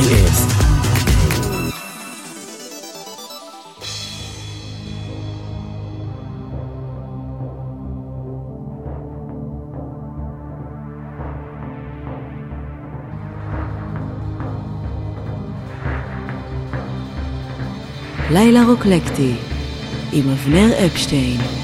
co.il לילה רוקלקטי עם אבנר אפשטיין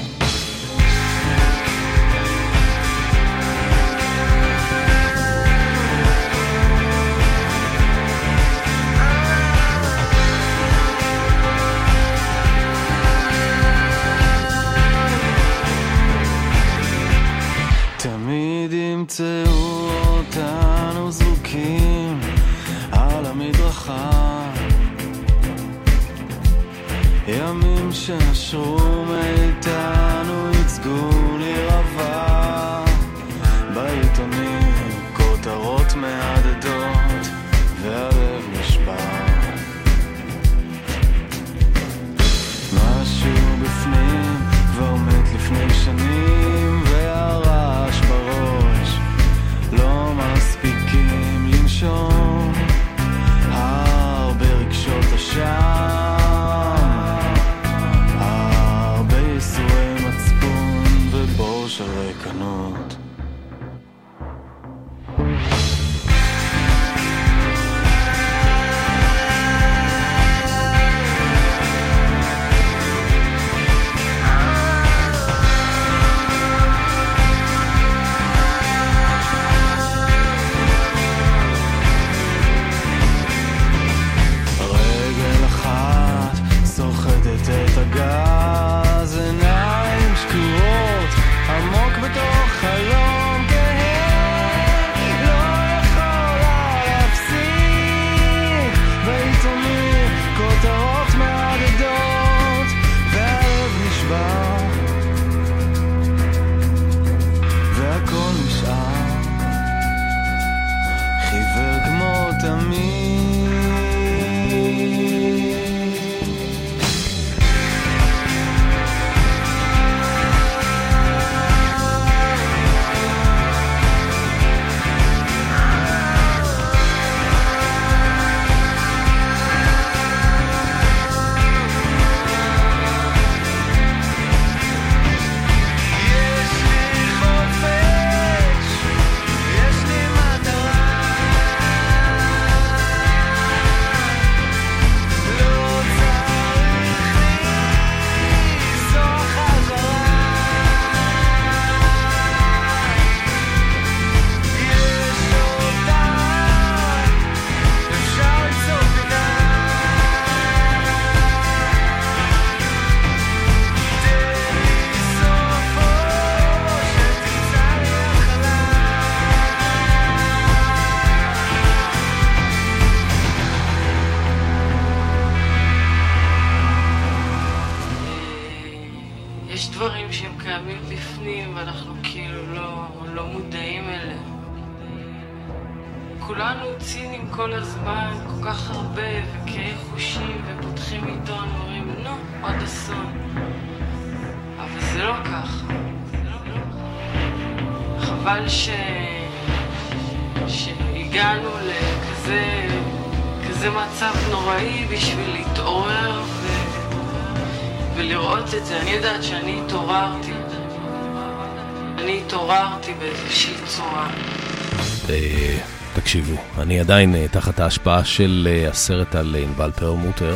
אני עדיין אה, תחת ההשפעה של אה, הסרט על אה, ענבל פרמוטר,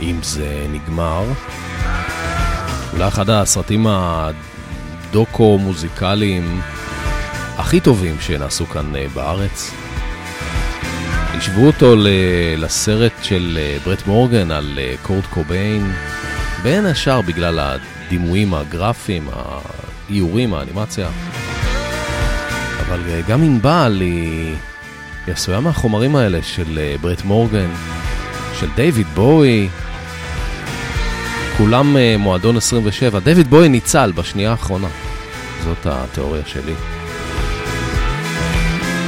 אם זה נגמר. אולי אחד הסרטים הדוקו-מוזיקליים הכי טובים שנעשו כאן בארץ. השוו אותו לסרט של ברט מורגן על קורט קוביין, בין השאר בגלל הדימויים הגרפיים, האיורים, האנימציה. אבל גם ענבל היא... היא עשויה מהחומרים האלה של אה, ברט מורגן, של דיוויד בואי, כולם אה, מועדון 27. דיוויד בואי ניצל בשנייה האחרונה, זאת התיאוריה שלי.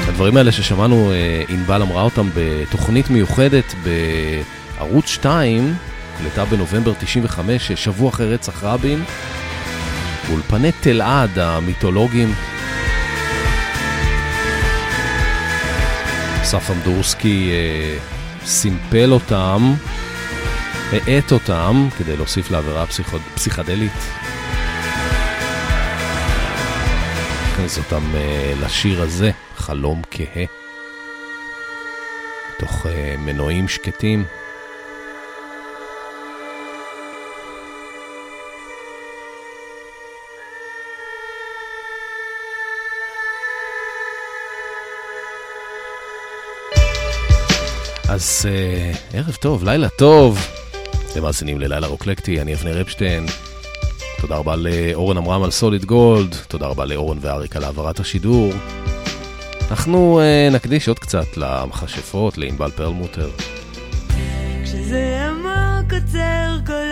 הדברים האלה ששמענו, אה, ענבל אמרה אותם בתוכנית מיוחדת בערוץ 2, הוקלטה בנובמבר 95, שבוע אחרי רצח רבין, באולפני תלעד המיתולוגיים. אסף אמדורסקי אה, סימפל אותם, האט אותם, כדי להוסיף לעבירה פסיכדלית. הכניס אותם אה, לשיר הזה, חלום כהה, תוך אה, מנועים שקטים. אז uh, ערב טוב, לילה טוב. אתם מאזינים ללילה רוקלקטי, אני אבנר אפשטיין. תודה רבה לאורן עמרם על סוליד גולד, תודה רבה לאורן ואריק על העברת השידור. אנחנו uh, נקדיש עוד קצת למכשפות, לענבל פרלמוטר. כשזה עמוק עוצר כל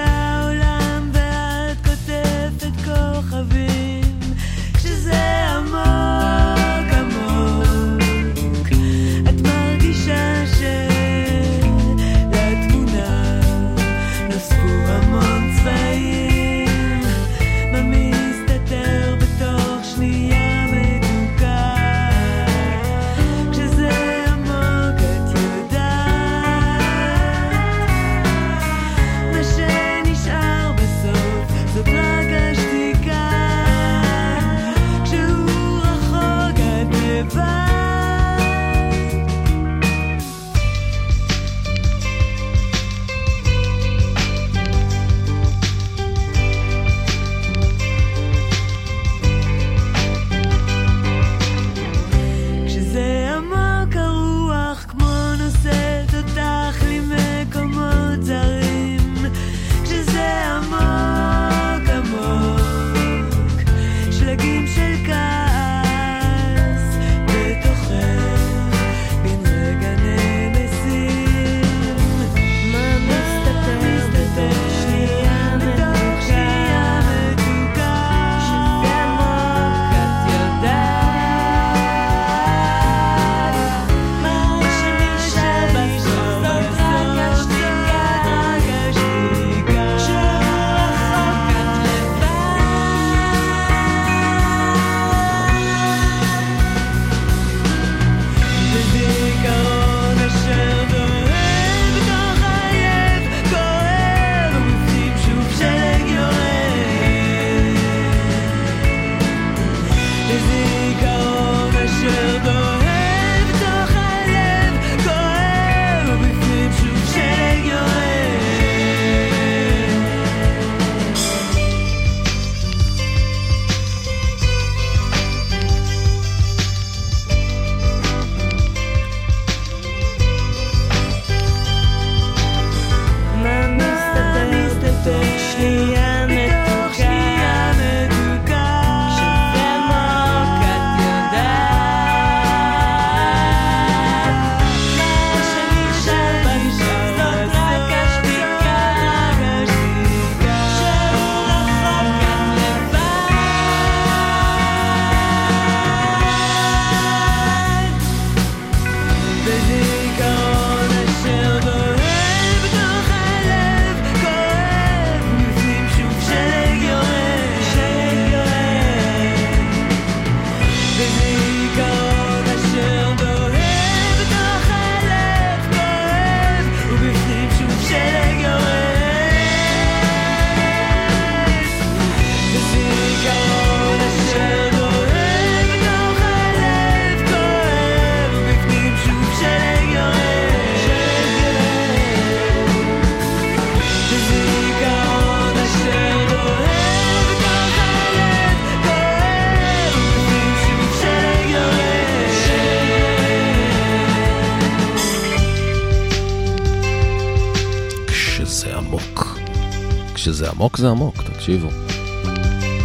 עמוק זה עמוק, תקשיבו.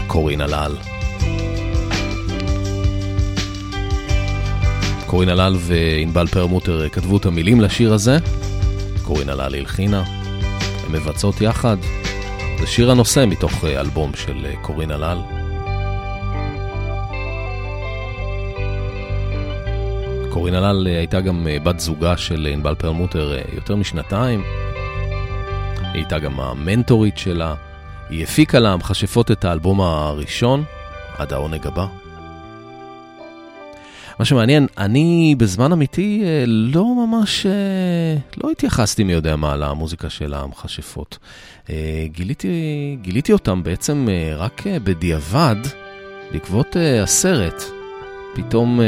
קורין הלל. קורין הלל וענבל פרמוטר כתבו את המילים לשיר הזה. קורין הלל הלחינה. הן מבצעות יחד. זה שיר הנושא מתוך אה, אלבום של אה, קורין הלל. קורין הלל אה, הייתה גם בת זוגה של ענבל פרלמוטר יותר משנתיים. היא הייתה גם המנטורית שלה. היא הפיקה לה המכשפות את האלבום הראשון, עד העונג הבא. מה שמעניין, אני בזמן אמיתי לא ממש, לא התייחסתי מי יודע מה למוזיקה של המכשפות. גיליתי, גיליתי אותם בעצם רק בדיעבד, בעקבות הסרט. פתאום,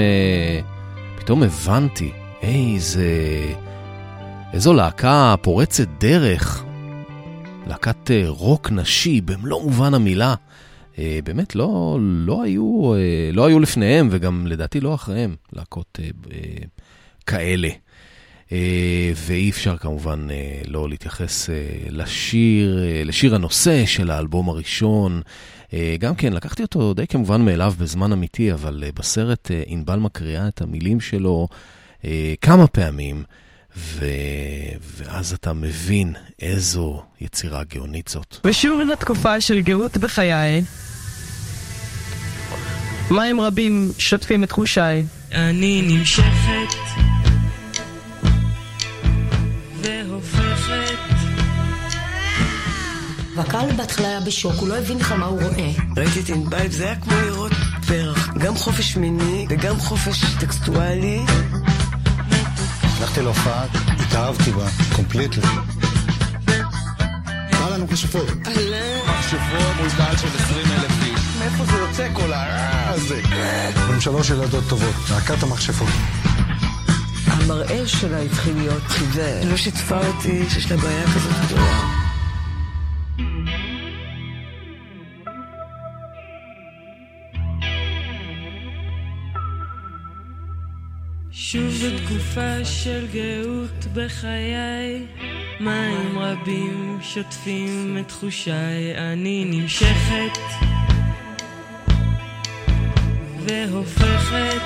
פתאום הבנתי איזה... איזו להקה פורצת דרך, להקת אה, רוק נשי במלוא מובן המילה. אה, באמת לא, לא, היו, אה, לא היו לפניהם וגם לדעתי לא אחריהם להקות כאלה. ואי אפשר כמובן לא להתייחס לשיר, לשיר הנושא של האלבום הראשון. גם כן, לקחתי אותו די כמובן מאליו בזמן אמיתי, אבל בסרט ענבל מקריאה את המילים שלו כמה פעמים. ו... ואז אתה מבין איזו יצירה גאונית זאת. ושוב לתקופה של גאות בחיי, מים רבים שוטפים את תחושיי. אני נמשכת והופכת והקהל בהתחלה היה בשוק, הוא לא הבין בכלל מה הוא רואה. ראיתי את ענבל, זה היה כמו לראות פרח. גם חופש מיני וגם חופש טקסטואלי. הלכתי להופעה, התאהבתי בה, קומפליטלי. בא לנו מכשפות. מכשפות מול קהל של 20 אלף איש. מאיפה זה יוצא כל הרע הזה? עם שלוש ילדות טובות, להקת המכשפות. המראה שלה התחיל להיות חיוור. לא שיתפה אותי שיש לה בעיה כזאת גדולה. שוב בתקופה של גאות בחיי, מים רבים שוטפים את תחושיי, אני נמשכת והופכת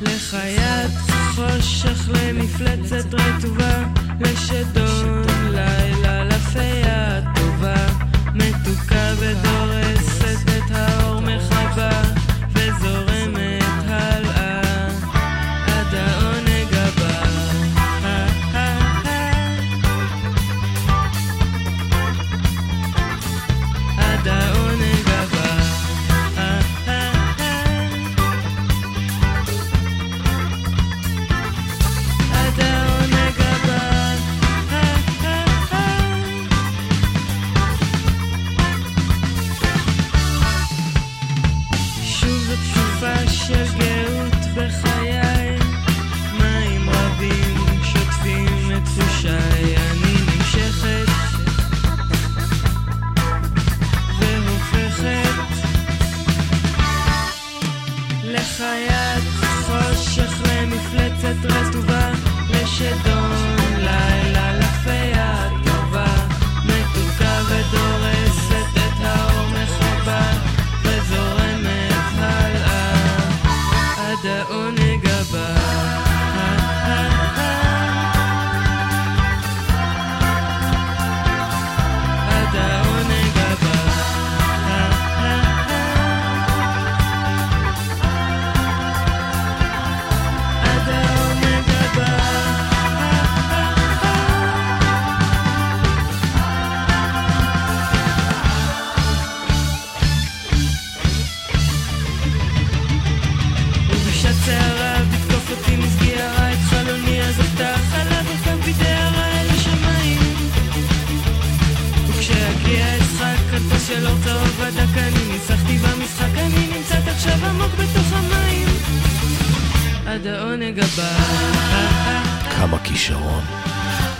לחיית חושך, למפלצת רטובה, לשדון לילה, לפייה טובה, מתוקה ודורסת restaurants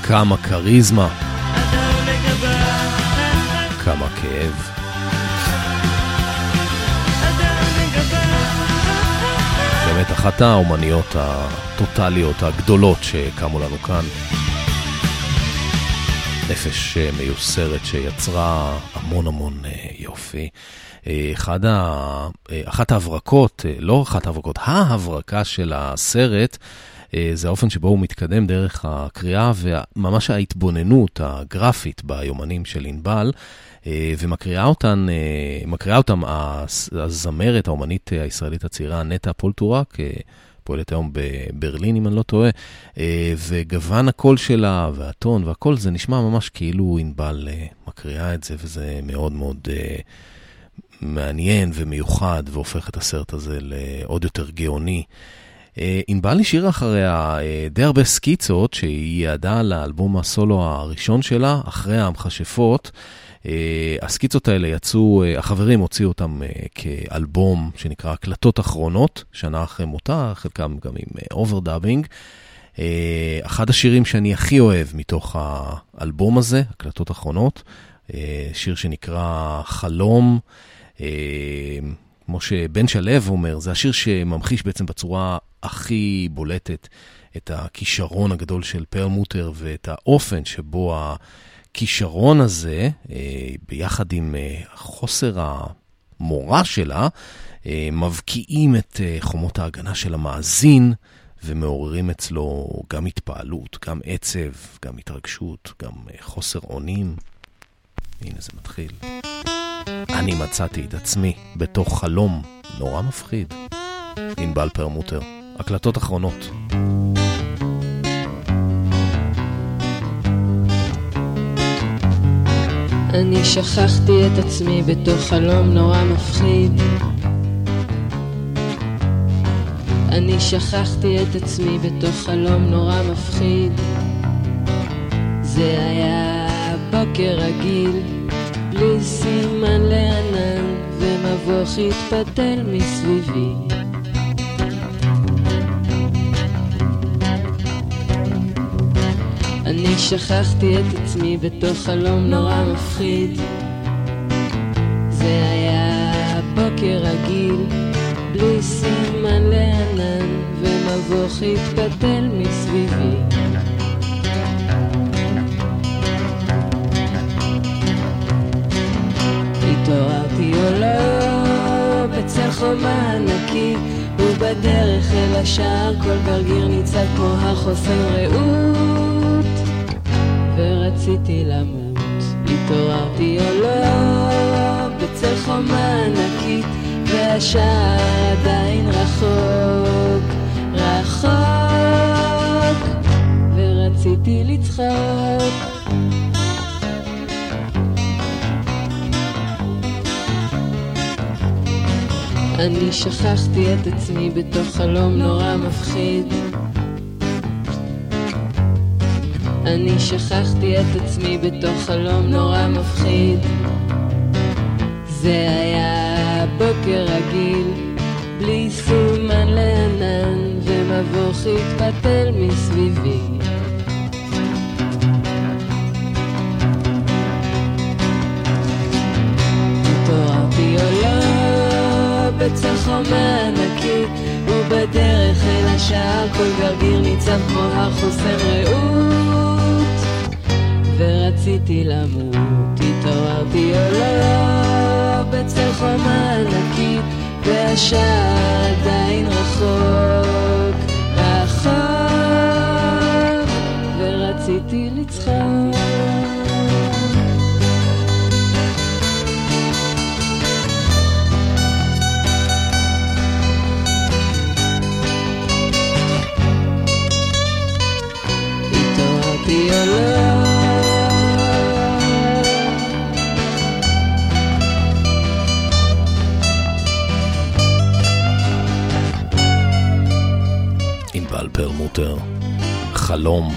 כמה כריזמה, כמה כאב. באמת אחת האומניות הטוטליות הגדולות שקמו לנו כאן. נפש מיוסרת שיצרה המון המון אה, יופי. אה, אחד ה... אה, אחת ההברקות, לא אחת ההברקות, ההברקה של הסרט, אה, זה האופן שבו הוא מתקדם דרך הקריאה וממש ההתבוננות הגרפית ביומנים של ענבל, אה, ומקריאה אותן, אה, מקריאה אותם הזמרת, האומנית הישראלית הצעירה נטע פולטורק, פועלת היום בברלין, אם אני לא טועה, וגוון הקול שלה והטון והכל, זה נשמע ממש כאילו ענבל מקריאה את זה, וזה מאוד מאוד מעניין ומיוחד והופך את הסרט הזה לעוד יותר גאוני. אה, ענבל השאירה אחריה אה, די הרבה סקיצות שהיא ייעדה לאלבום הסולו הראשון שלה, אחרי המכשפות. אה, הסקיצות האלה יצאו, החברים הוציאו אותם כאלבום שנקרא הקלטות אחרונות, שנה אחרי מותה, חלקם גם עם overdubbing. אחד השירים שאני הכי אוהב מתוך האלבום הזה, הקלטות אחרונות, שיר שנקרא חלום. כמו שבן שלו אומר, זה השיר שממחיש בעצם בצורה הכי בולטת את הכישרון הגדול של פרלמוטר ואת האופן שבו הכישרון הזה, אה, ביחד עם אה, חוסר המורא שלה, אה, מבקיעים את חומות ההגנה של המאזין ומעוררים אצלו גם התפעלות, גם עצב, גם התרגשות, גם חוסר אונים. הנה זה מתחיל. אני מצאתי את עצמי בתוך חלום נורא מפחיד. ענבל פרמוטר. הקלטות אחרונות. אני שכחתי את עצמי בתוך חלום נורא מפחיד. אני שכחתי את עצמי בתוך חלום נורא מפחיד. זה היה בוקר רגיל, בלי סימן לענן, ומבוך התפתל מסביבי. אני שכחתי את עצמי בתוך חלום נורא מפחיד זה היה בוקר רגיל בלי סימן לענן ומבוך התפתל מסביבי התעוררתי או לא בצל חומה ענקית ובדרך אל השער כל גרגיר ניצב כמו החוסן רעות רציתי למות, התעוררתי או לא, בצל חומה ענקית, והשער עדיין רחוק, רחוק, ורציתי לצחוק. אני שכחתי את עצמי בתוך חלום נורא מפחיד. אני שכחתי את עצמי בתוך חלום נורא מפחיד. זה היה בוקר רגיל בלי סימן לענן ומבוך התפתל מסביבי בצל חומה ובדרך אל השער כל גרגיר ניצב כמו הר חוסם רעות ורציתי למות, התעוררתי או לא, בצל חומה ענקית, והשער עדיין רחוק, רחוק, ורציתי לצחוק. פרמוטר, חלום.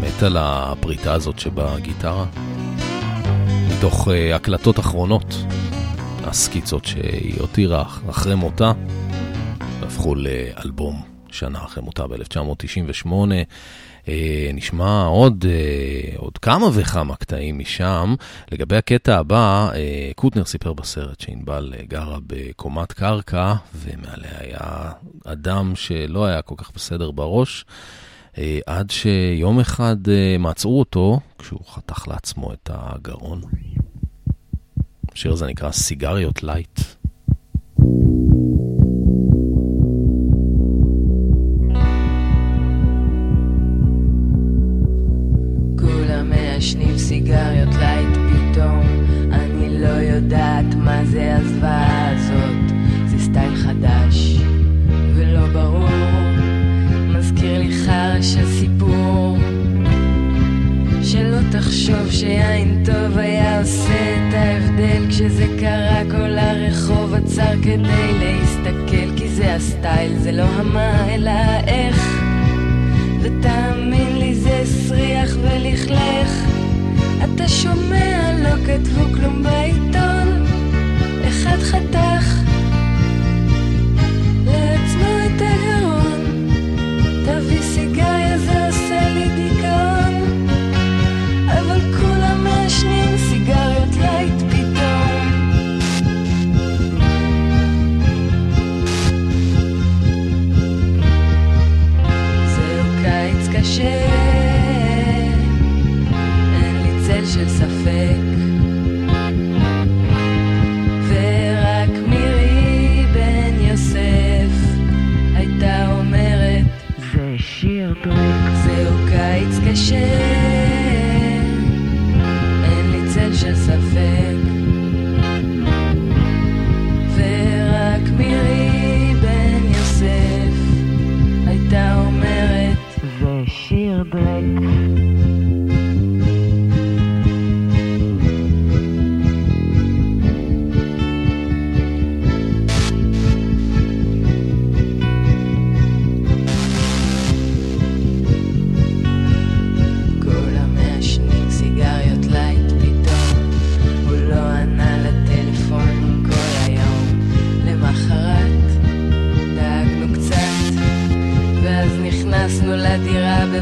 מת על הפריטה הזאת שבגיטרה. מתוך uh, הקלטות אחרונות, הסקיצות שהיא הותירה אחרי מותה, והפכו לאלבום שנה אחרי מותה ב-1998. אה, נשמע עוד, אה, עוד כמה וכמה קטעים משם. לגבי הקטע הבא, אה, קוטנר סיפר בסרט שענבל גרה בקומת קרקע, ומעליה היה אדם שלא היה כל כך בסדר בראש, עד שיום אחד מצאו אותו כשהוא חתך לעצמו את הגרון. השיר הזה נקרא סיגריות לייט. מעשנים סיגריות לייט פתאום. אני לא יודעת מה זה הזוועה הזאת. זה סטייל חדש ולא ברור. מזכיר לי חרא של סיפור. שלא תחשוב שיין טוב היה עושה את ההבדל כשזה קרה כל הרחוב עצר כדי להסתכל כי זה הסטייל זה לא המה אלא איך. זה ולכלך אתה שומע לא כתבו כלום בעיתון. אחד חתך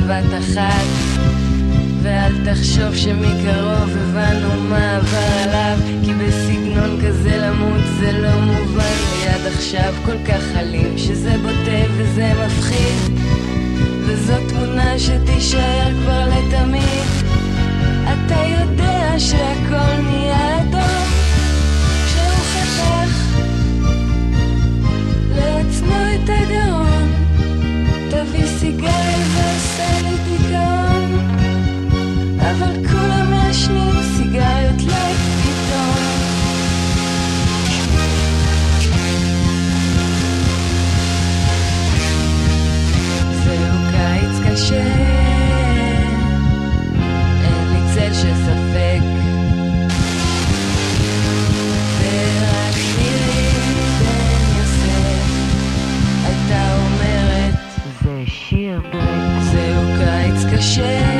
בבת אחת ואל תחשוב שמקרוב הבנו מה עבר עליו כי בסגנון כזה למות זה לא מובן. ליד עכשיו כל כך אלים שזה בוטה וזה מפחיד וזאת תמונה שתישאר כבר לתמיד. אתה יודע שהכל נהיה קשה, אין לי צל של ספק. ורק מירי בן יוסף הייתה אומרת, זה שיר דרק. זהו קיץ קשה,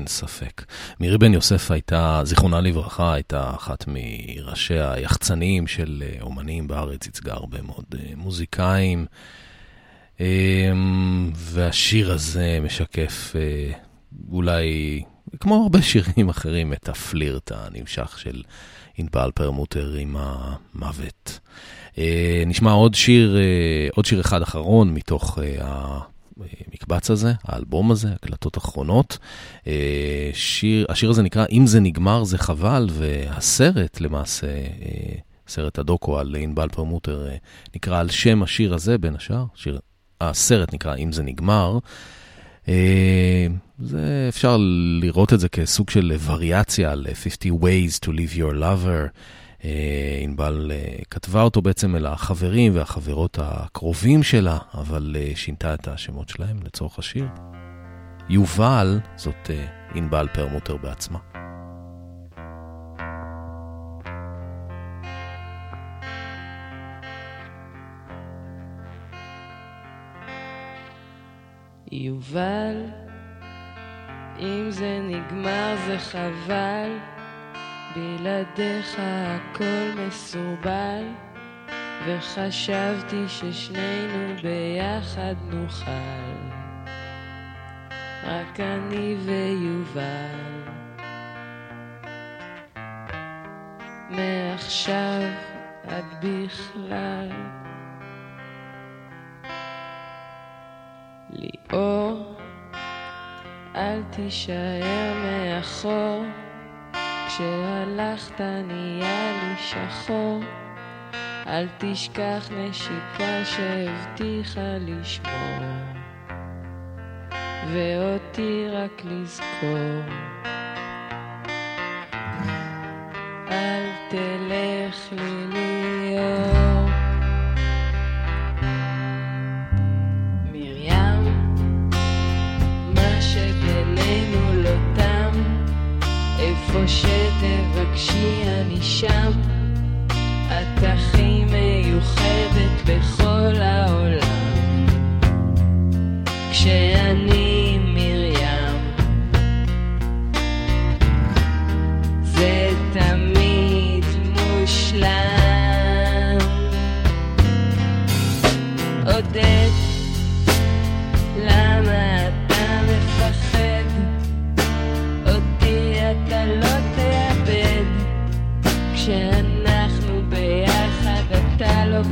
אין ספק. מירי בן יוסף הייתה, זיכרונה לברכה, הייתה אחת מראשי היחצנים של אה, אומנים בארץ, ייצגה הרבה מאוד אה, מוזיקאים. אמ, והשיר הזה משקף אה, אולי, כמו הרבה שירים אחרים, את הפלירט הנמשך של ענבל פרמוטר עם המוות. נשמע עוד שיר, עוד שיר אחד אחרון מתוך אה, המקבץ הזה, האלבום הזה, הקלטות אחרונות. אה, שיר, השיר הזה נקרא "אם זה נגמר זה חבל", והסרט למעשה, אה, סרט הדוקו על ענבל פרמוטר, אה, נקרא על שם השיר הזה, בין השאר. שיר, הסרט נקרא "אם זה נגמר". זה אפשר לראות את זה כסוג של וריאציה על 50 ways to leave your lover. אה, ענבל אה, כתבה אותו בעצם אל החברים והחברות הקרובים שלה, אבל אה, שינתה את השמות שלהם לצורך השיר. יובל, זאת אה, ענבל פרמוטר בעצמה. יובל, אם זה נגמר זה חבל, בלעדיך הכל מסורבל, וחשבתי ששנינו ביחד נוכל. רק אני ויובל. מעכשיו עד בכלל. ליאור, אל תישאר מאחור. כשהלכת נהיה לי שחור, אל תשכח נשיקה שהבטיחה לשמור, ואותי רק לזכור. אל תלך לי להיות איפה שתבקשי אני שם, את הכי מיוחדת בכל העולם. כשאני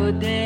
good day.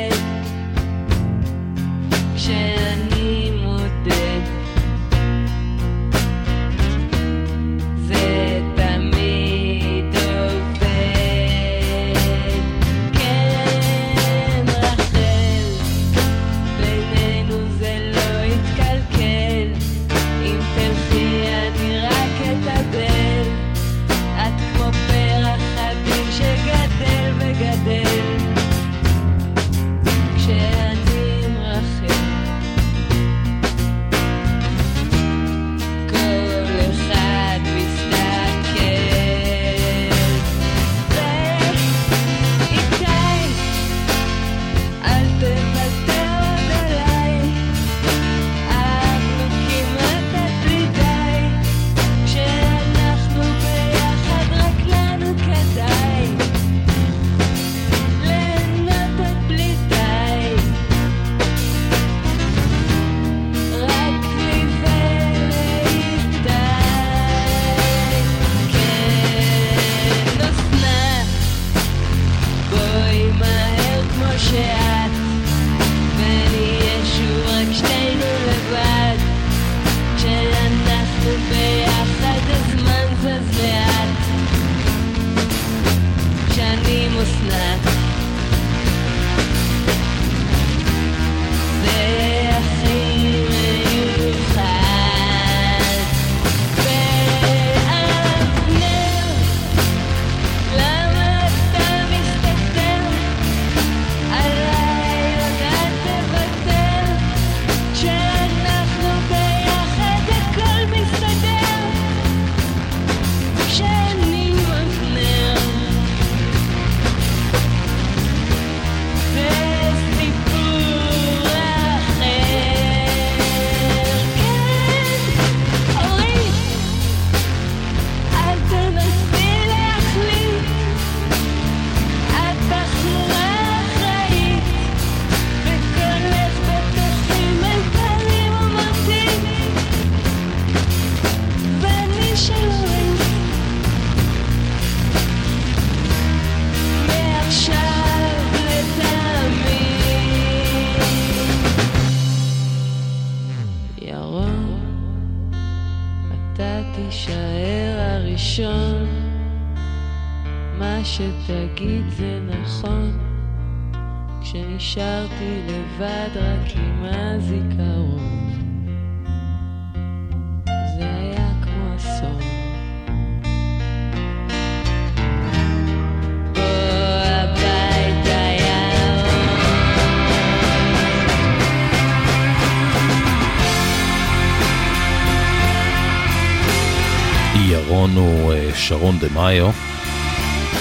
שרון דה מאיו,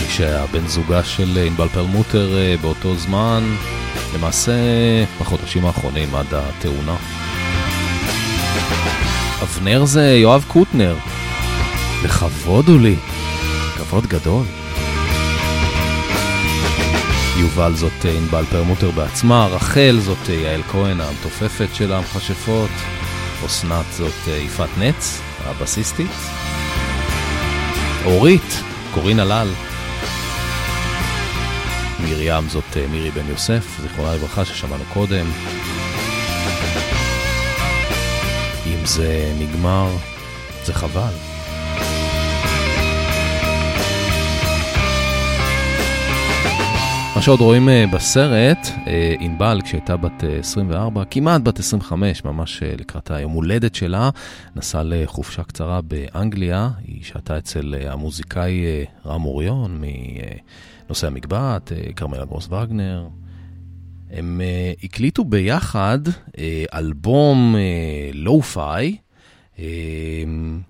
שהיה בן זוגה של אה, ענבל פרלמוטר אה, באותו זמן, למעשה בחודשים האחרונים עד התאונה. אבנר זה יואב קוטנר, לכבוד הוא לי, כבוד גדול. יובל זאת אה, ענבל פרמוטר בעצמה, רחל זאת יעל כהן המתופפת של המכשפות, אסנת זאת יפעת נץ, הבסיסטית. אורית, קורין הלל. מרים זאת אה, מירי בן יוסף, זיכרונה לברכה ששמענו קודם. אם זה נגמר, זה חבל. שעוד רואים אה, בסרט, אה, ענבל כשהייתה בת 24, אה, כמעט בת 25, ממש לקראת היום הולדת שלה, נסעה לחופשה קצרה באנגליה, היא שהתה אצל המוזיקאי רם אוריון מנושא המגבעת, כרמלה גרוס וגנר. הם הקליטו ביחד אלבום לואו-פיי,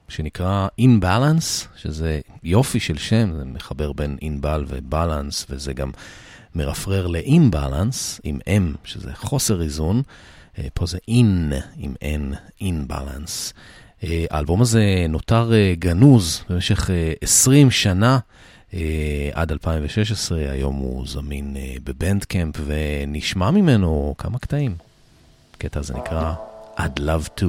שנקרא In Balance, שזה יופי של שם, זה מחבר בין ענבל ובלנס, וזה גם מרפרר ל-imbalance עם M, שזה חוסר איזון, אה, פה זה in עם N, imbalance. אה, האלבום הזה נותר אה, גנוז במשך 20 שנה. עד 2016, היום הוא זמין בבנדקמפ ונשמע ממנו כמה קטעים. הקטע הזה נקרא I'd Love To.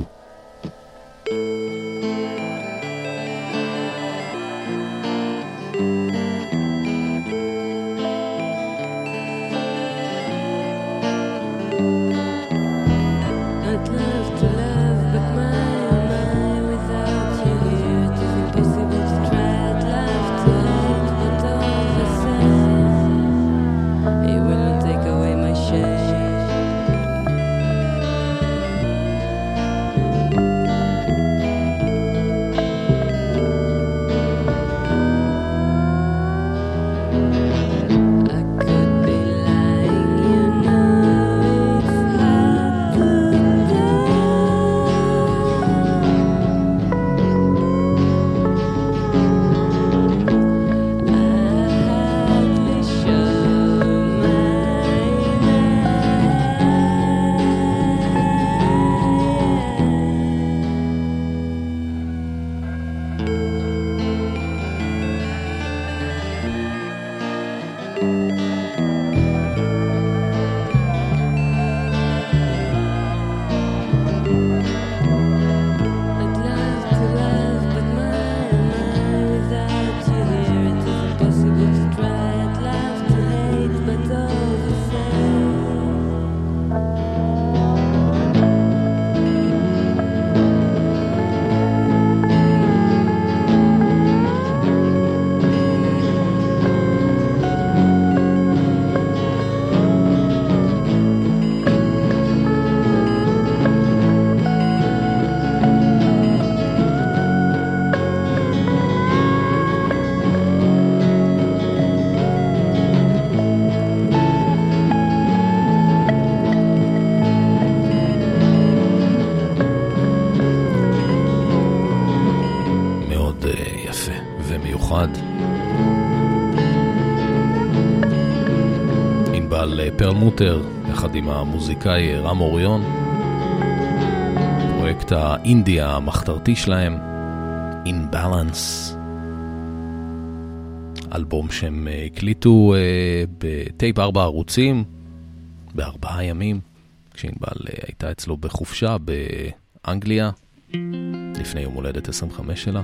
פרלמוטר, יחד עם המוזיקאי רם אוריון. פרויקט האינדי המחתרתי שלהם, In Balance. אלבום שהם הקליטו uh, בטייפ ארבע ערוצים, בארבעה ימים, כשענבל uh, הייתה אצלו בחופשה באנגליה, לפני יום הולדת 25 שלה.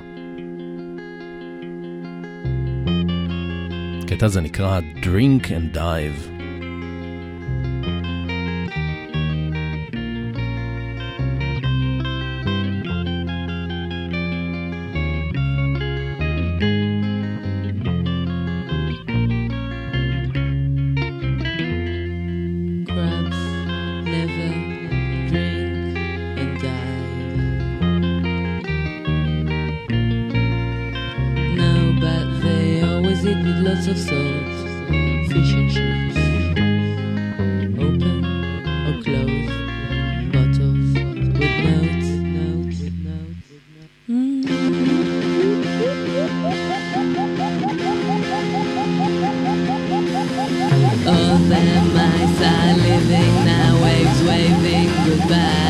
הקטע הזה נקרא Drink and Dive. clothes, notes. Mm. All the mice are living now, waves waving goodbye.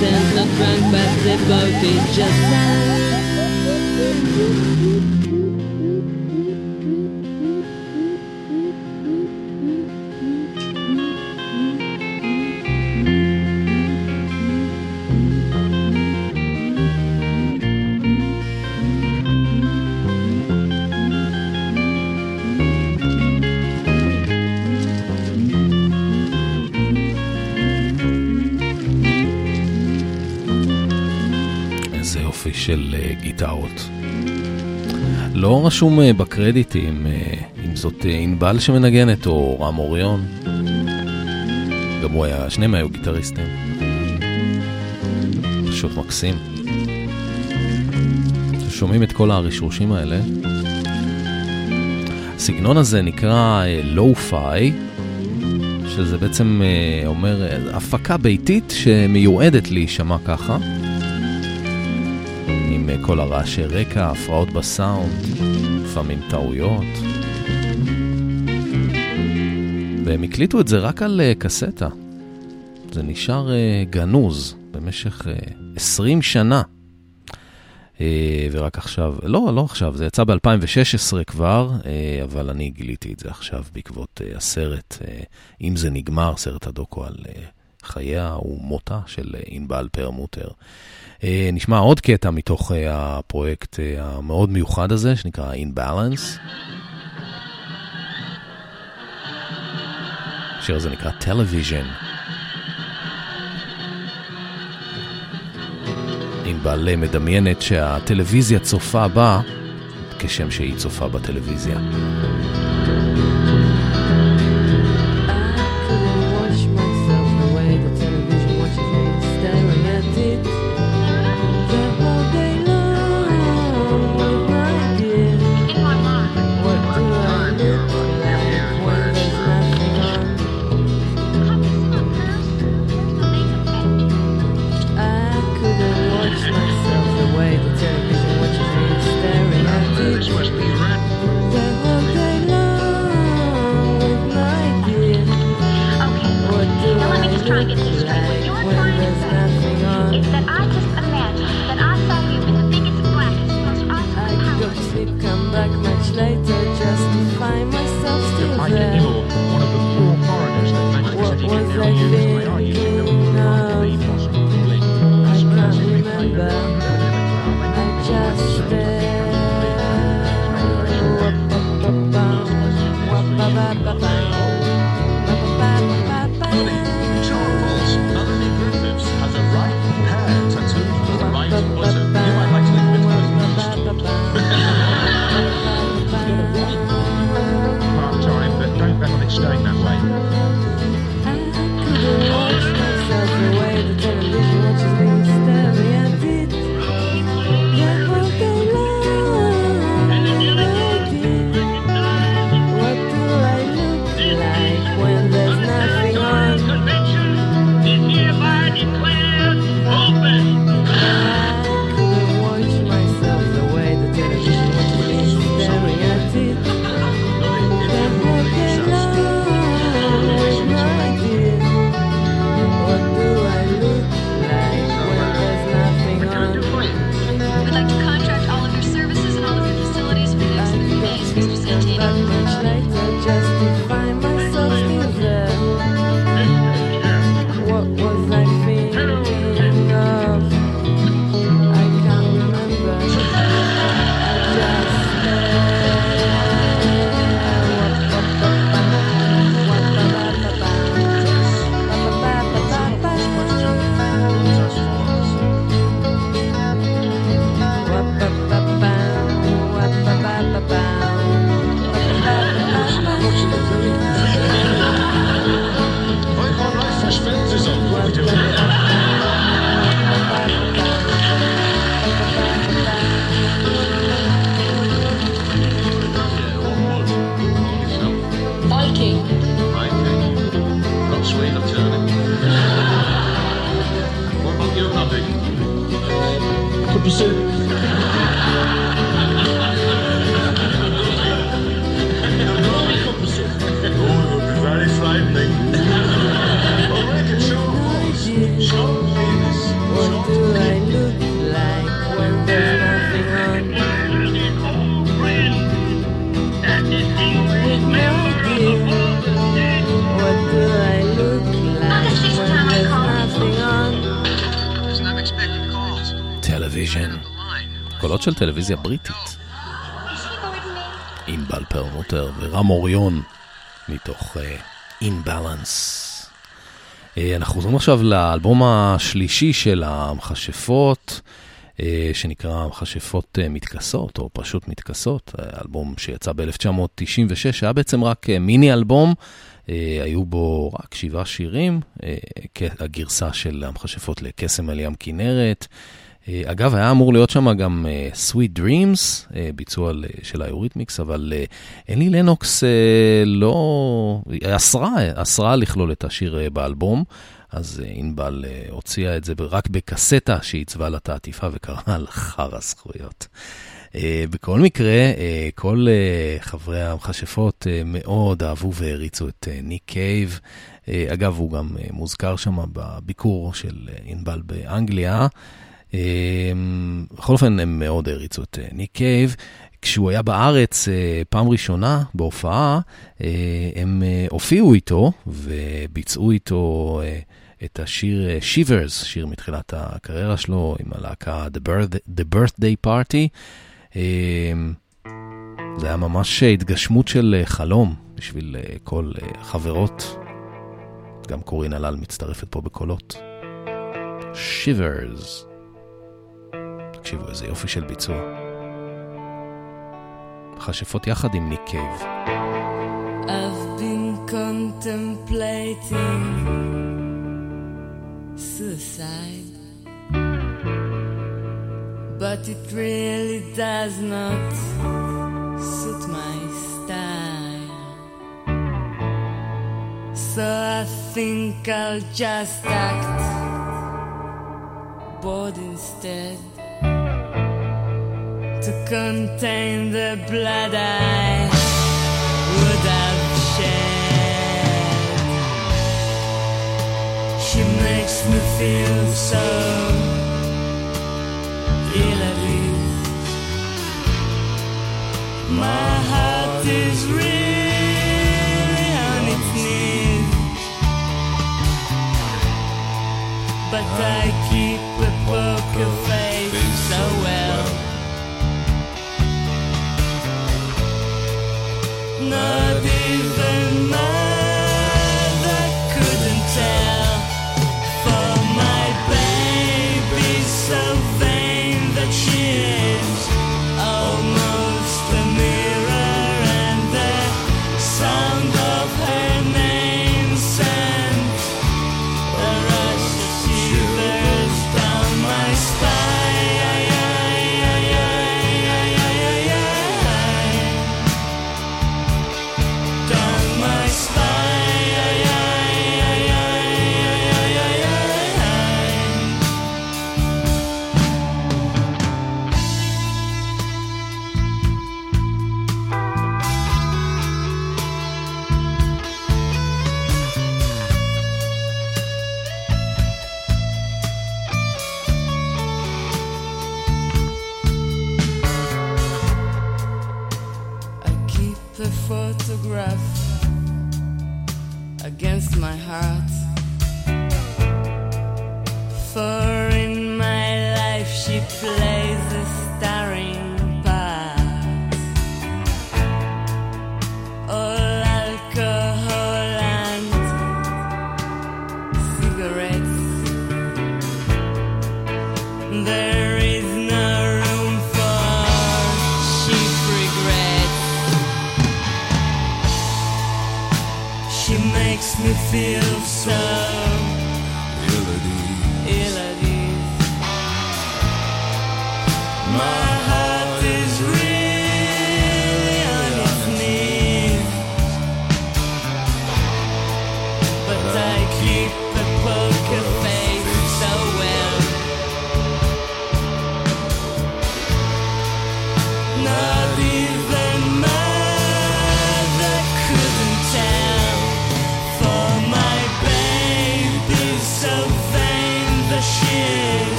They're not drunk, but their boat is just sad. של אה, גיטרות. לא רשום אה, בקרדיטים אה, אם זאת ענבל שמנגנת או רם אוריון. גם הוא היה, שניהם היו גיטריסטים. פשוט מקסים. שומעים את כל הרשרושים האלה. הסגנון הזה נקרא לואו-פיי, שזה בעצם אומר הפקה ביתית שמיועדת להישמע ככה. כל הרעשי רקע, הפרעות בסאונד, לפעמים טעויות. והם הקליטו את זה רק על uh, קסטה. זה נשאר uh, גנוז במשך אה, uh, 20 שנה. Uh, ורק עכשיו, לא, לא עכשיו, זה יצא ב-2016 כבר, uh, אבל אני גיליתי את זה עכשיו בעקבות uh, הסרט, uh, אם זה נגמר, סרט הדוקו על uh, חייה ומותה של ענבל פרמוטר. אה, נשמע עוד קטע מתוך אה, הפרויקט אה, המאוד מיוחד הזה, שנקרא In Balance. השיר הזה נקרא Television. Television. בעלה מדמיינת שהטלוויזיה צופה בה כשם שהיא צופה בטלוויזיה. של טלוויזיה בריטית. ענבל פרמוטר ורם אוריון מתוך אינבלנס. אנחנו חוזרים עכשיו לאלבום השלישי של המכשפות, אה, שנקרא מכשפות אה, מתכסות, או פשוט מתכסות, אה, אלבום שיצא ב-1996, היה בעצם רק אה, מיני אלבום. אה, היו בו רק שבעה שירים, כ- הגרסה של המכשפות לקסם על ים כנרת. אה, אגב, היה אמור להיות שם גם אה, Sweet Dreams, אה, ביצוע של היוריתמיקס, אבל אלי לנוקס לא... אסרה, אסרה לכלול את השיר באלבום, אז ענבל אה, הוציאה את זה רק בקסטה שעיצבה לה את העטיפה וקראה לה חרא זכויות. אה, בכל מקרה, אה, כל אה, חברי המכשפות אה, מאוד אהבו והריצו את ניק קייב. אה, אגב, הוא גם אה, מוזכר שם בביקור של ענבל באנגליה. אה, בכל אופן, הם מאוד העריצו את אה, ניק קייב. כשהוא היה בארץ אה, פעם ראשונה בהופעה, אה, הם הופיעו איתו וביצעו איתו את השיר Shivers, שיר מתחילת הקריירה שלו, עם הלהקה The, Birth, The Birthday Party. אה, זה היה ממש התגשמות של חלום בשביל כל החברות. גם קורין הלל מצטרפת פה בקולות. Shivers. תקשיבו, איזה יופי של ביצוע. מכשפות יחד עם ניק קייב. I've been contemplating suicide, but it really does not suit my style. So I think I'll just act bored instead to contain the blood I would have shed. She makes me feel so ill at ease. My heart is really on its knees, but I night.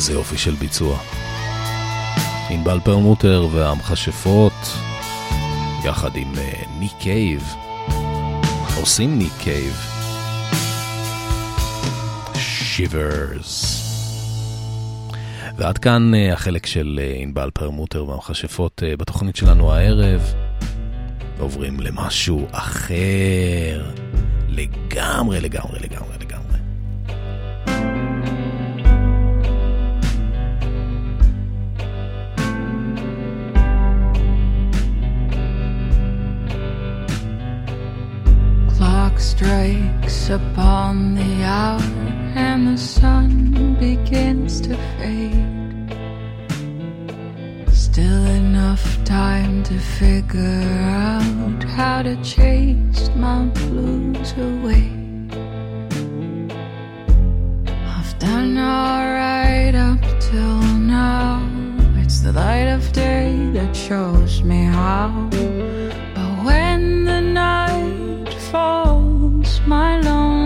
איזה יופי של ביצוע. ענבל פרלמוטר והמכשפות, יחד עם אה, ניק קייב, עושים ניק קייב. Shivers. ועד כאן אה, החלק של אה, ענבל פרלמוטר והמכשפות בתוכנית שלנו הערב. עוברים למשהו אחר. לגמרי, לגמרי, לגמרי, strikes upon the hour and the sun begins to fade. Still enough time to figure out how to chase my blues away. I've done alright up till now. It's the light of day that shows me how. But when the night falls, my loan.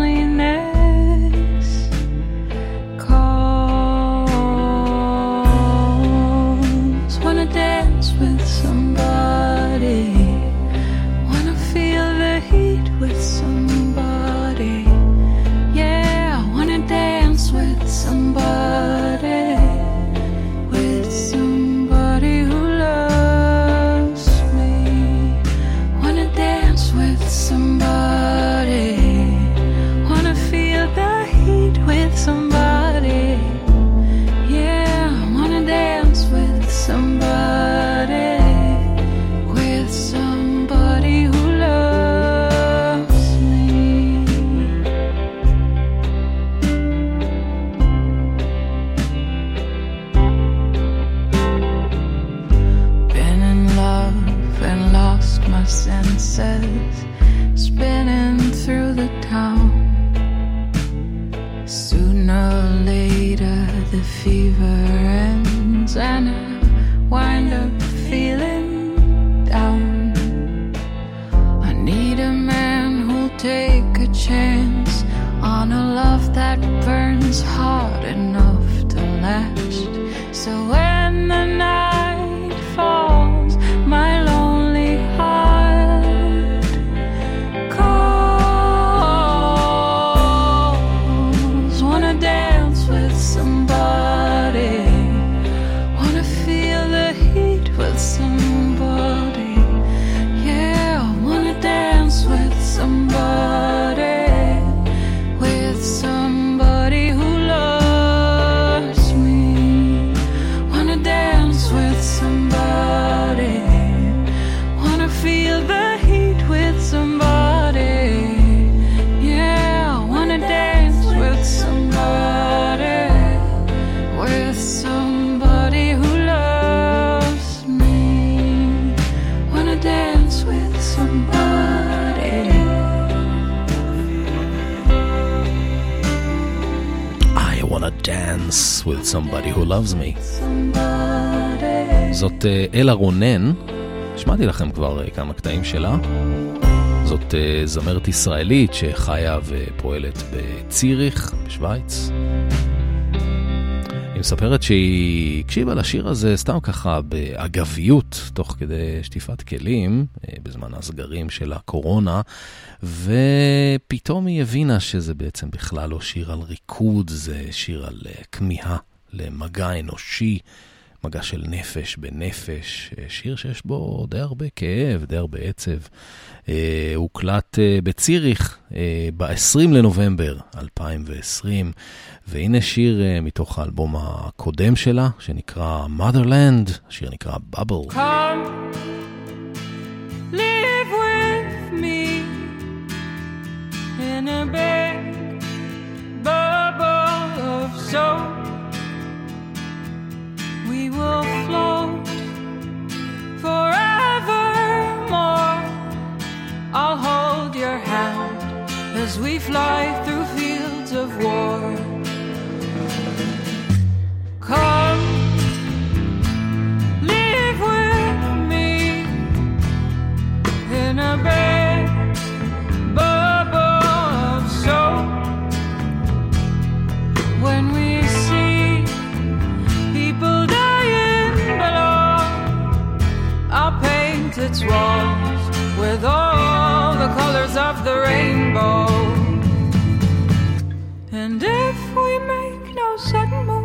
With somebody who loves me. זאת אה, אלה רונן, השמעתי לכם כבר אה, כמה קטעים שלה. זאת אה, זמרת ישראלית שחיה ופועלת בציריך, בשוויץ. מספרת שהיא הקשיבה לשיר הזה סתם ככה באגביות, תוך כדי שטיפת כלים, אה, בזמן הסגרים של הקורונה, ופתאום היא הבינה שזה בעצם בכלל לא שיר על ריקוד, זה שיר על אה, כמיהה למגע אנושי, מגע של נפש בנפש, אה, שיר שיש בו די הרבה כאב, די הרבה עצב. אה, הוקלט אה, בציריך אה, ב-20 לנובמבר 2020, והנה שיר אה, מתוך האלבום הקודם שלה, שנקרא Motherland, השיר נקרא Bubble. Forevermore. I'll hold your hand as we fly through fields of war. Come, live with me in a bed bubble of soap. When we see people dying below, I'll paint its walls with all of the rainbow. And if we make no sudden moves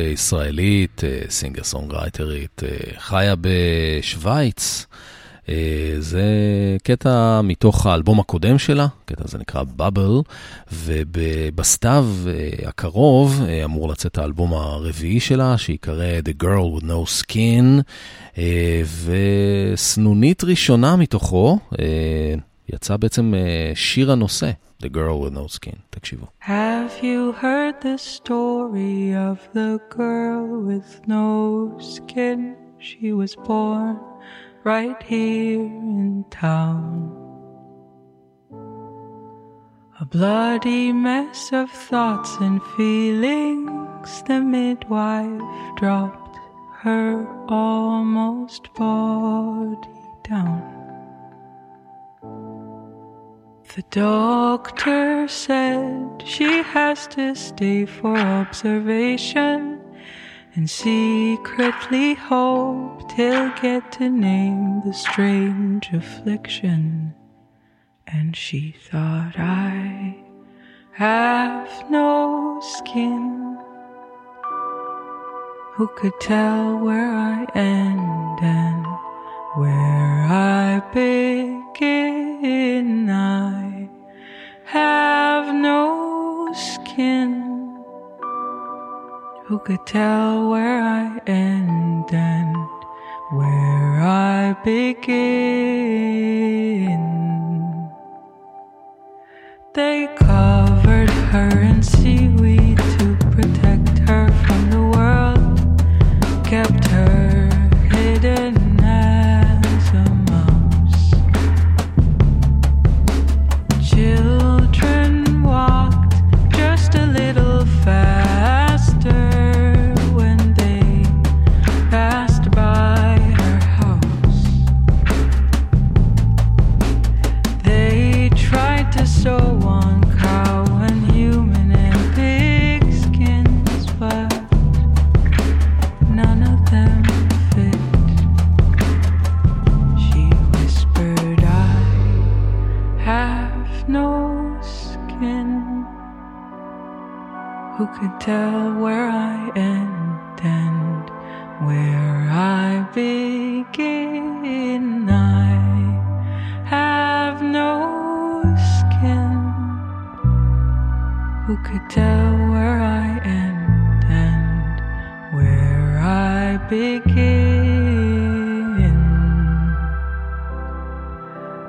ישראלית, אה, סינגר סונגרייטרית, אה, חיה בשוויץ. אה, זה קטע מתוך האלבום הקודם שלה, קטע הזה נקרא בבל, ובסתיו אה, הקרוב אה, אמור לצאת האלבום הרביעי שלה, שיקרא The Girl with No Skin, אה, וסנונית ראשונה מתוכו, אה, יצא בעצם אה, שיר הנושא, The Girl with No Skin, תקשיבו. Have you heard the story of the girl with no skin? She was born right here in town. A bloody mess of thoughts and feelings, the midwife dropped her almost body down. The doctor said she has to stay for observation and secretly hoped he'll get to name the strange affliction. And she thought I have no skin. Who could tell where I end and where I begin? I have no skin. Who could tell where I end and where I begin? They covered her in seaweed could tell where I end and where I begin? I have no skin. Who could tell where I end and where I begin?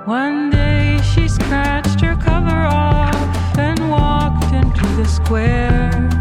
One day she scratched her cover off and walked into the square.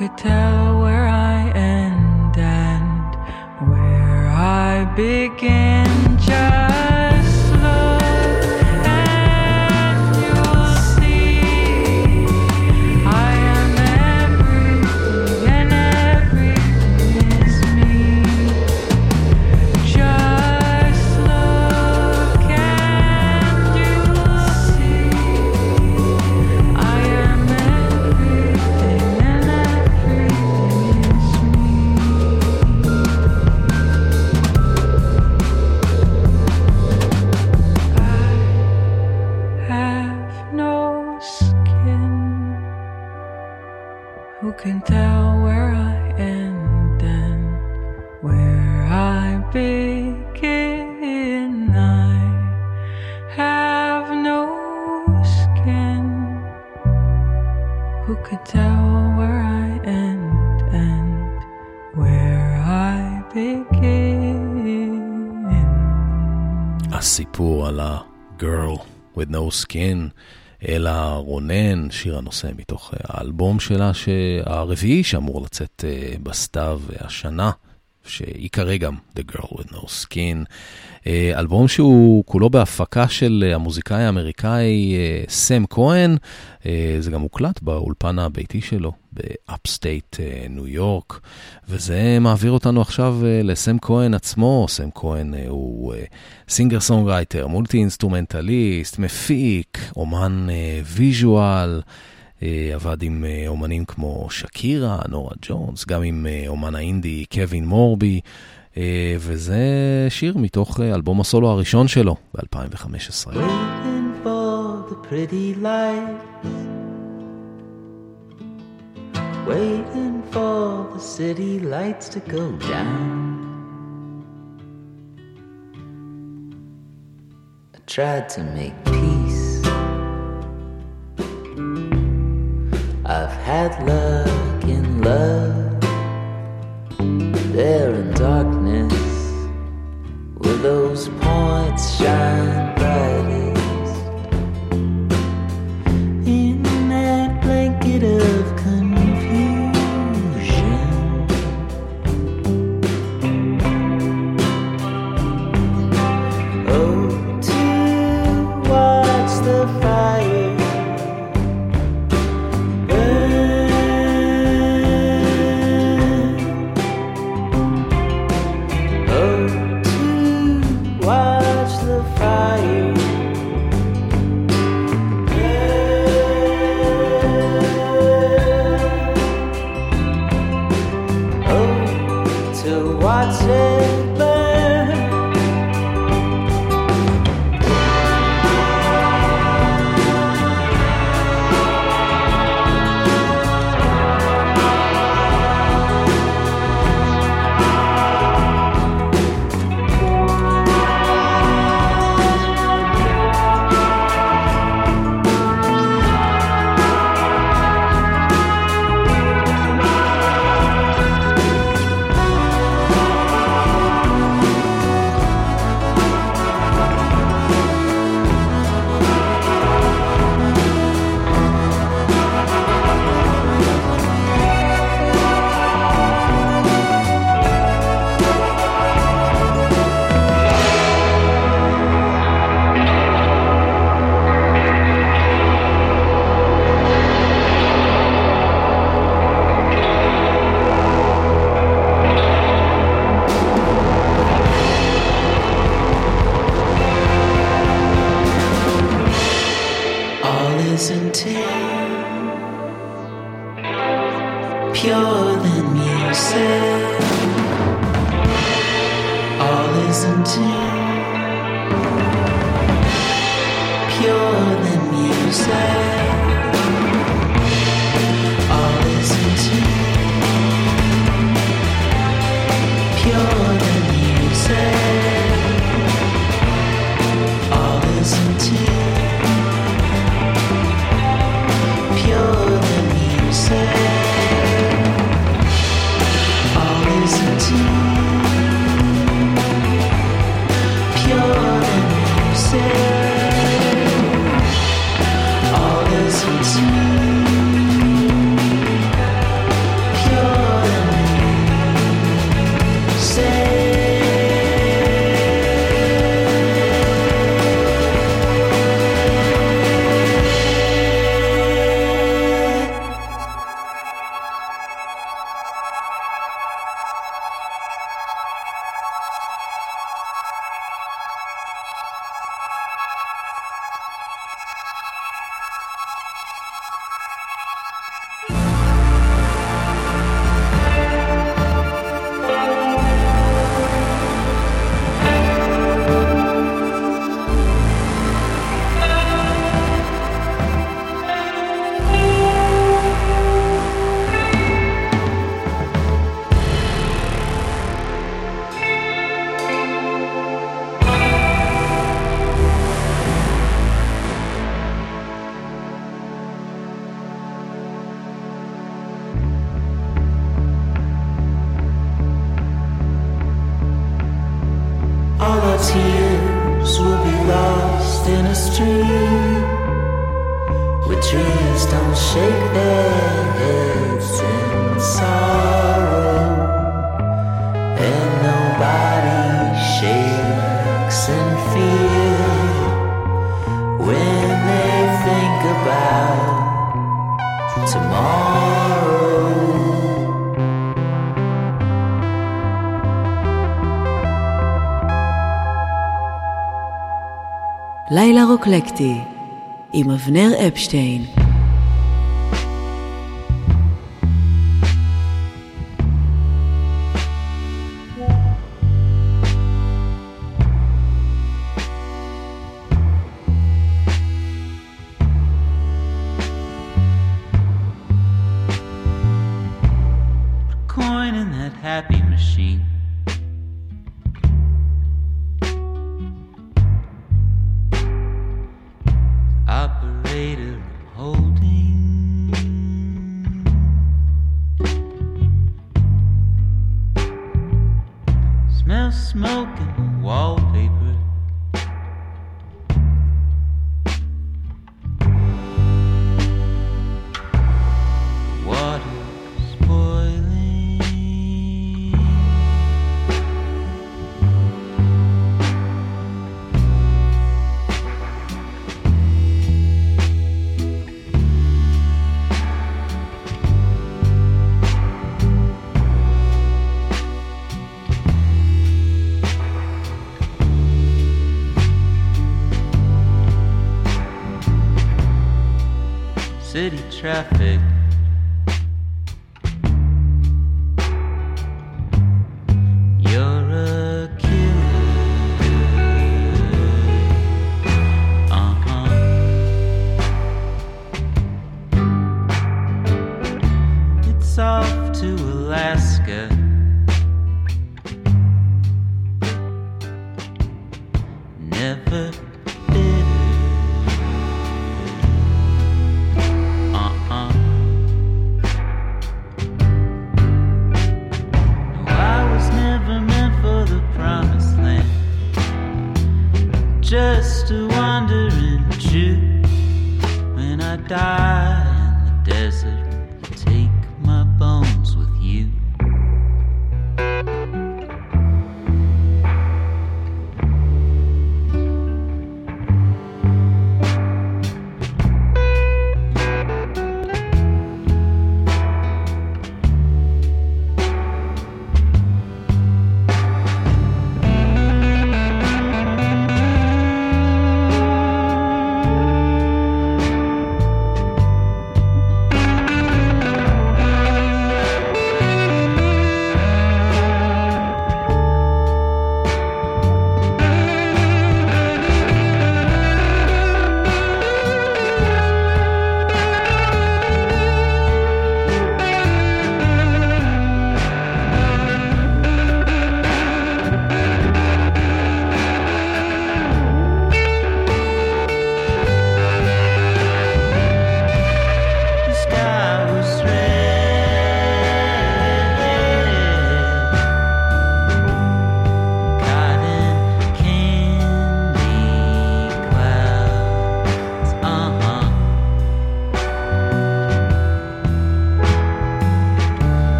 Could tell where I end and where I begin? No skin, אלה רונן, שיר הנושא מתוך האלבום שלה, הרביעי שאמור לצאת אה, בסתיו השנה, שייקרא גם The Girl with No Skin. אה, אלבום שהוא כולו בהפקה של אה, המוזיקאי האמריקאי אה, סם כהן, זה גם הוקלט באולפן הביתי שלו ב upstate ניו יורק, וזה מעביר אותנו עכשיו לסם כהן עצמו. סם כהן הוא singer songwriter, multi instrumentalist, מפיק, אומן visual. אה, עבד עם אה, אומנים כמו שקירה, נורה ג'ונס, גם עם אה, אומן האינדי קווין מורבי, אה, וזה שיר מתוך אה, אלבום הסולו הראשון שלו ב-2015. Waiting for the pretty lights. Waiting for the city lights to go down. I tried to make peace. I've had luck in love. There in darkness, where those points shine brightest. by you. אקלקטי עם אבנר אפשטיין. just a wandering Jew when I die.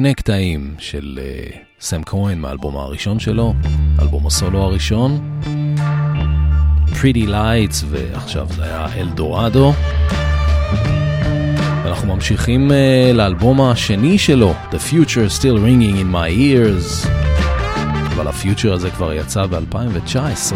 שני קטעים של אה, סם כהן מהאלבום הראשון שלו, אלבום הסולו הראשון, Pretty Lights, ועכשיו זה היה אלדורדו. אנחנו ממשיכים uh, לאלבום השני שלו, The Future Still Ringing in My Ears, אבל הפיוטר הזה כבר יצא ב-2019.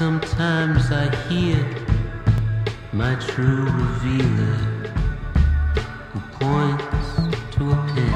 Sometimes I hear my true revealer who points to a pin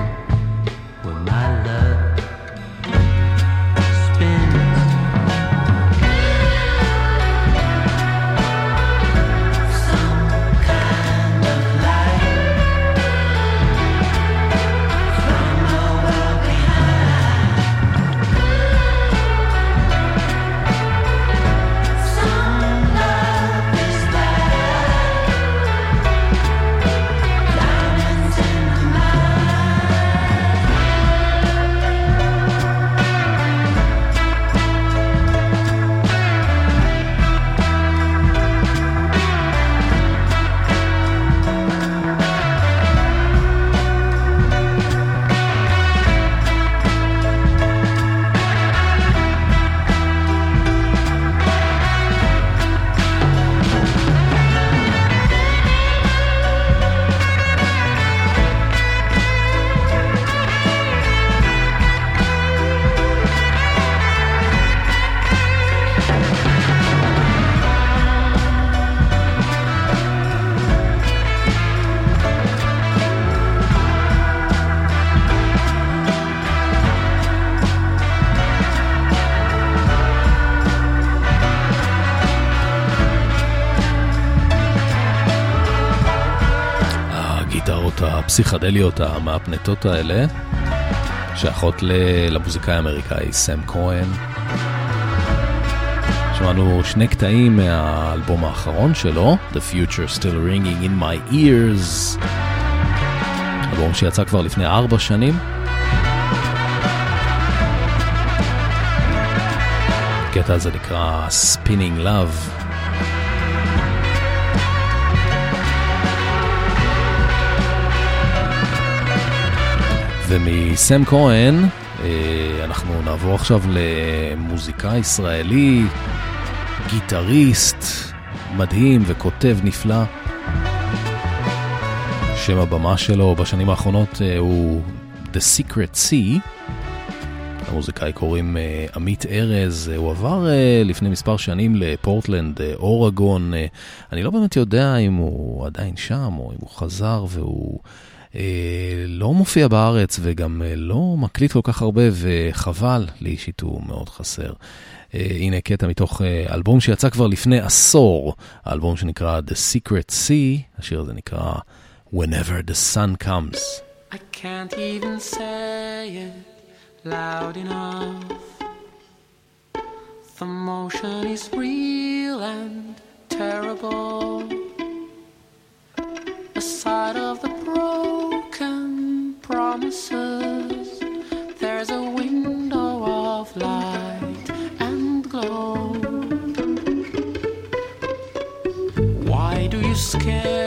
הפסיכדליות המהפנטות האלה, שייכות למוזיקאי האמריקאי סם כהן. שמענו שני קטעים מהאלבום האחרון שלו, The Future Still Ringing in My Ears, אלבום שיצא כבר לפני ארבע שנים. הקטע הזה נקרא Spinning Love. ומסם כהן אה, אנחנו נעבור עכשיו למוזיקאי ישראלי, גיטריסט מדהים וכותב נפלא. שם הבמה שלו בשנים האחרונות אה, הוא The Secret Sea. למוזיקאי קוראים אה, עמית ארז, הוא עבר לפני מספר שנים לפורטלנד, אורגון, אני לא באמת יודע אם הוא עדיין שם או אם הוא חזר והוא לא מופיע בארץ וגם אה, לא מקליט כל כך הרבה וחבל, לי אישית הוא מאוד חסר. אה, הנה קטע מתוך אה, אלבום שיצא כבר לפני עשור, האלבום שנקרא The Secret Sea, השיר הזה נקרא Whenever the Sun Comes. I can't even say it loud enough. The motion is real and terrible. A side of the broken promises. There's a window of light and glow. Why do you scare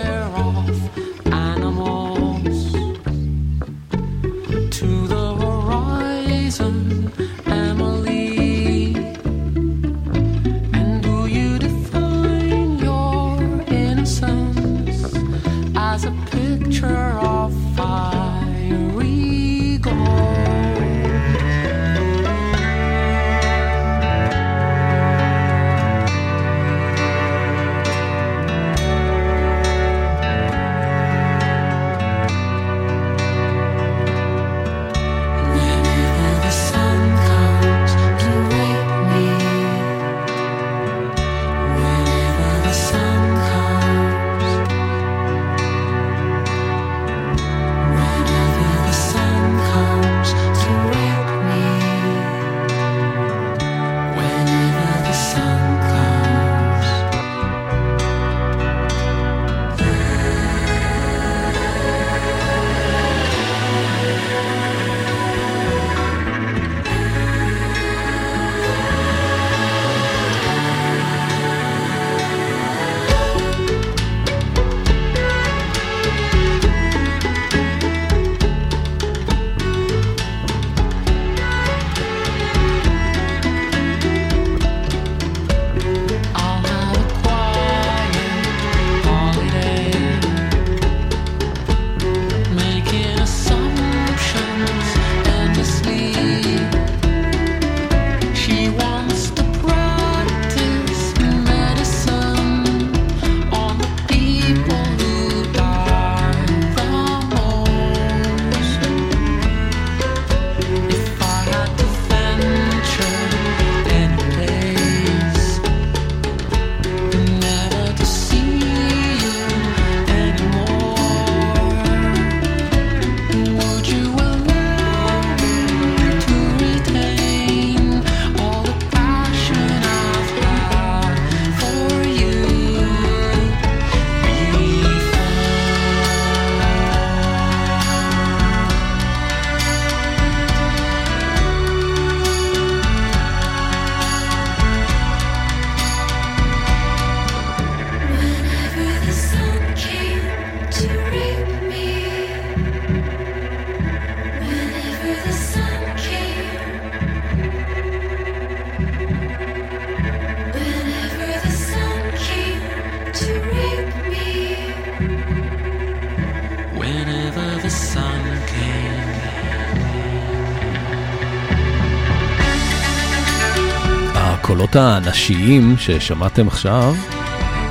הנשיים ששמעתם עכשיו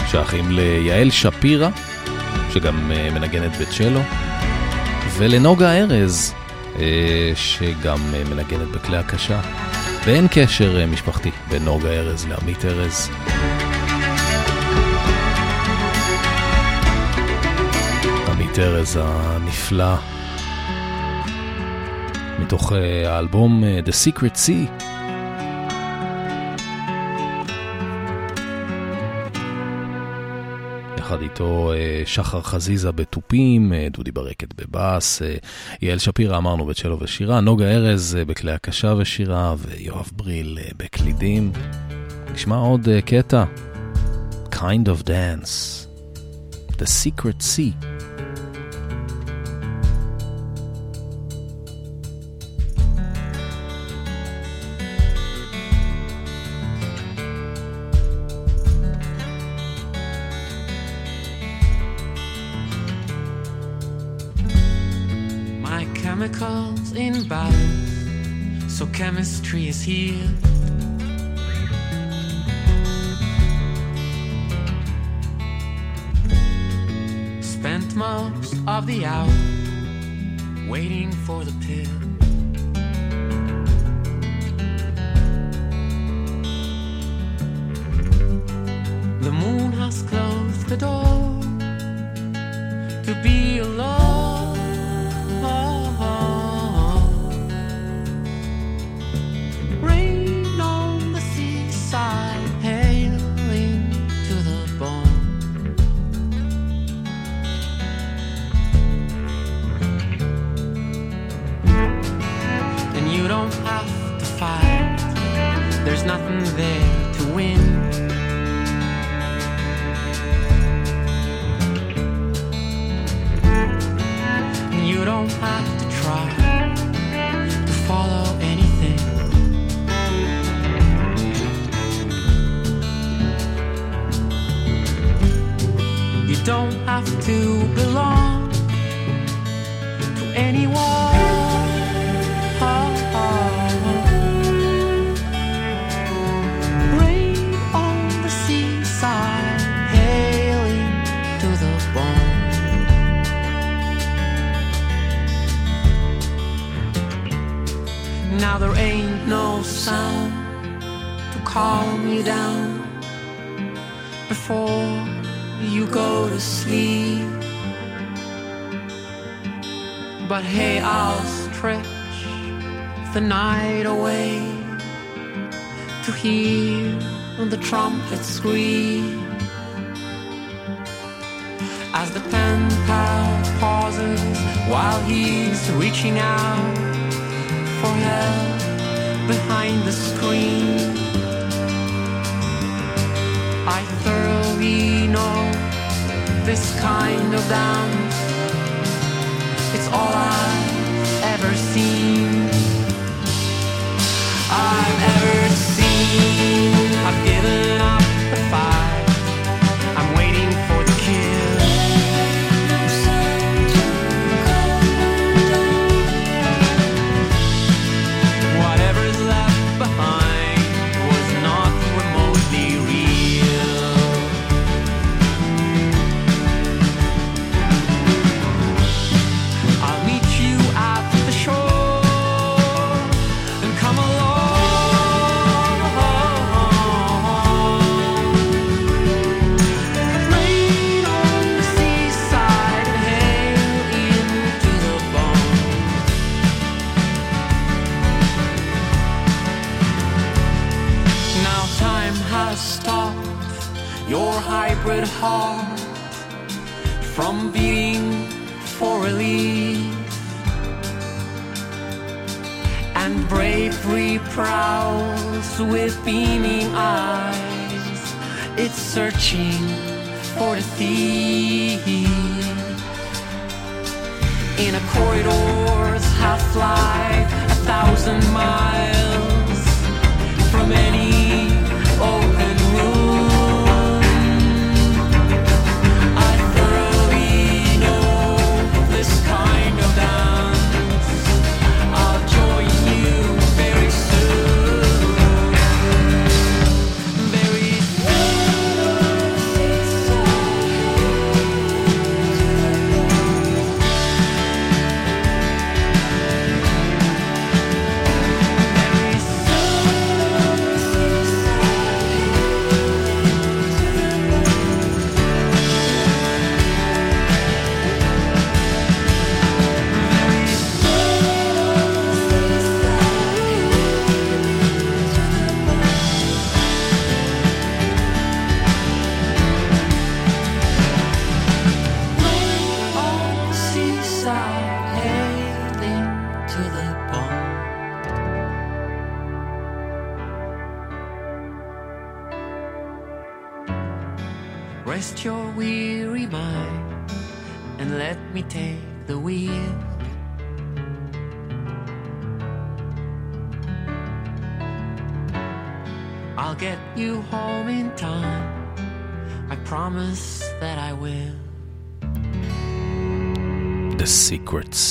שייכים ליעל שפירא, שגם אה, מנגנת בצ'לו, ולנוגה ארז, אה, שגם אה, מנגנת בכלי הקשה. ואין קשר משפחתי בין נוגה ארז לעמית ארז. עמית ארז הנפלא, מתוך האלבום The Secret Sea. יחד איתו אה, שחר חזיזה בתופים, אה, דודי ברקת בבאס, אה, יעל שפירא אמרנו בצ'לו ושירה, נוגה ארז בכלי הקשה ושירה, ויואב בריל בקלידים. נשמע עוד קטע, Kind of Dance, The Secret Sea. Belong to anyone. Rain on the seaside, hailing to the bone. Now there ain't no sound to calm you down before you go to sleep. But hey, I'll stretch the night away to hear the trumpet scream. As the pen pal pauses while he's reaching out for help behind the screen. I thoroughly know this kind of dance. All I've ever seen. I've ever seen. I've given hybrid heart from beating for relief. And bravery prowls with beaming eyes. It's searching for the thief. In a corridor's half life, a thousand miles from any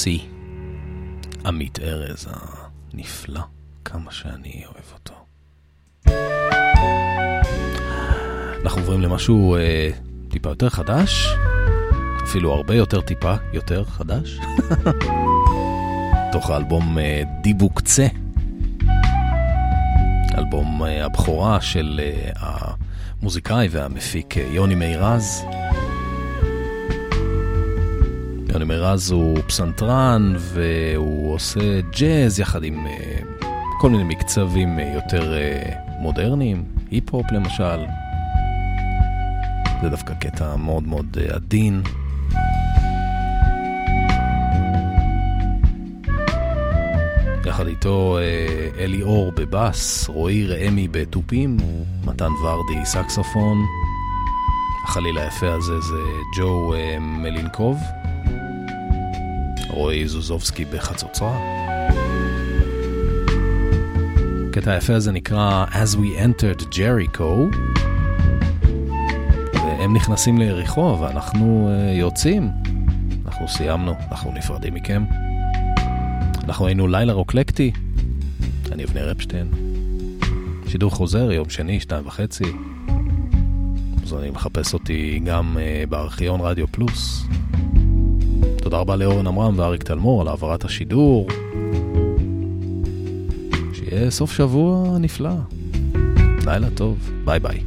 Sea. עמית ארז הנפלא, כמה שאני אוהב אותו. אנחנו עוברים למשהו אה, טיפה יותר חדש, אפילו הרבה יותר טיפה יותר חדש. תוך האלבום אה, דיבוק צה. אלבום אה, הבכורה של אה, המוזיקאי והמפיק אה, יוני מירז. יוני מירז הוא פסנתרן והוא עושה ג'אז יחד עם אה, כל מיני מקצבים אה, יותר אה, מודרניים, היפ-הופ למשל. זה דווקא קטע מאוד מאוד עדין. יחד איתו אלי אור בבאס, רועי ראמי בתופים, מתן ורדי סקסופון. החליל היפה הזה זה ג'ו מלינקוב, רועי זוזובסקי בחצוצרה. הקטע היפה הזה נקרא As We Entered Jericho, והם נכנסים ליריחו ואנחנו אה, יוצאים. אנחנו סיימנו, אנחנו נפרדים מכם. אנחנו היינו לילה רוקלקטי, אני אבנר אפשטיין. שידור חוזר, יום שני, שתיים וחצי. מוזמנים לחפש אותי גם uh, בארכיון רדיו פלוס. תודה רבה לאורן עמרם ואריק תלמור על העברת השידור. שיהיה סוף שבוע נפלא. לילה טוב, ביי ביי.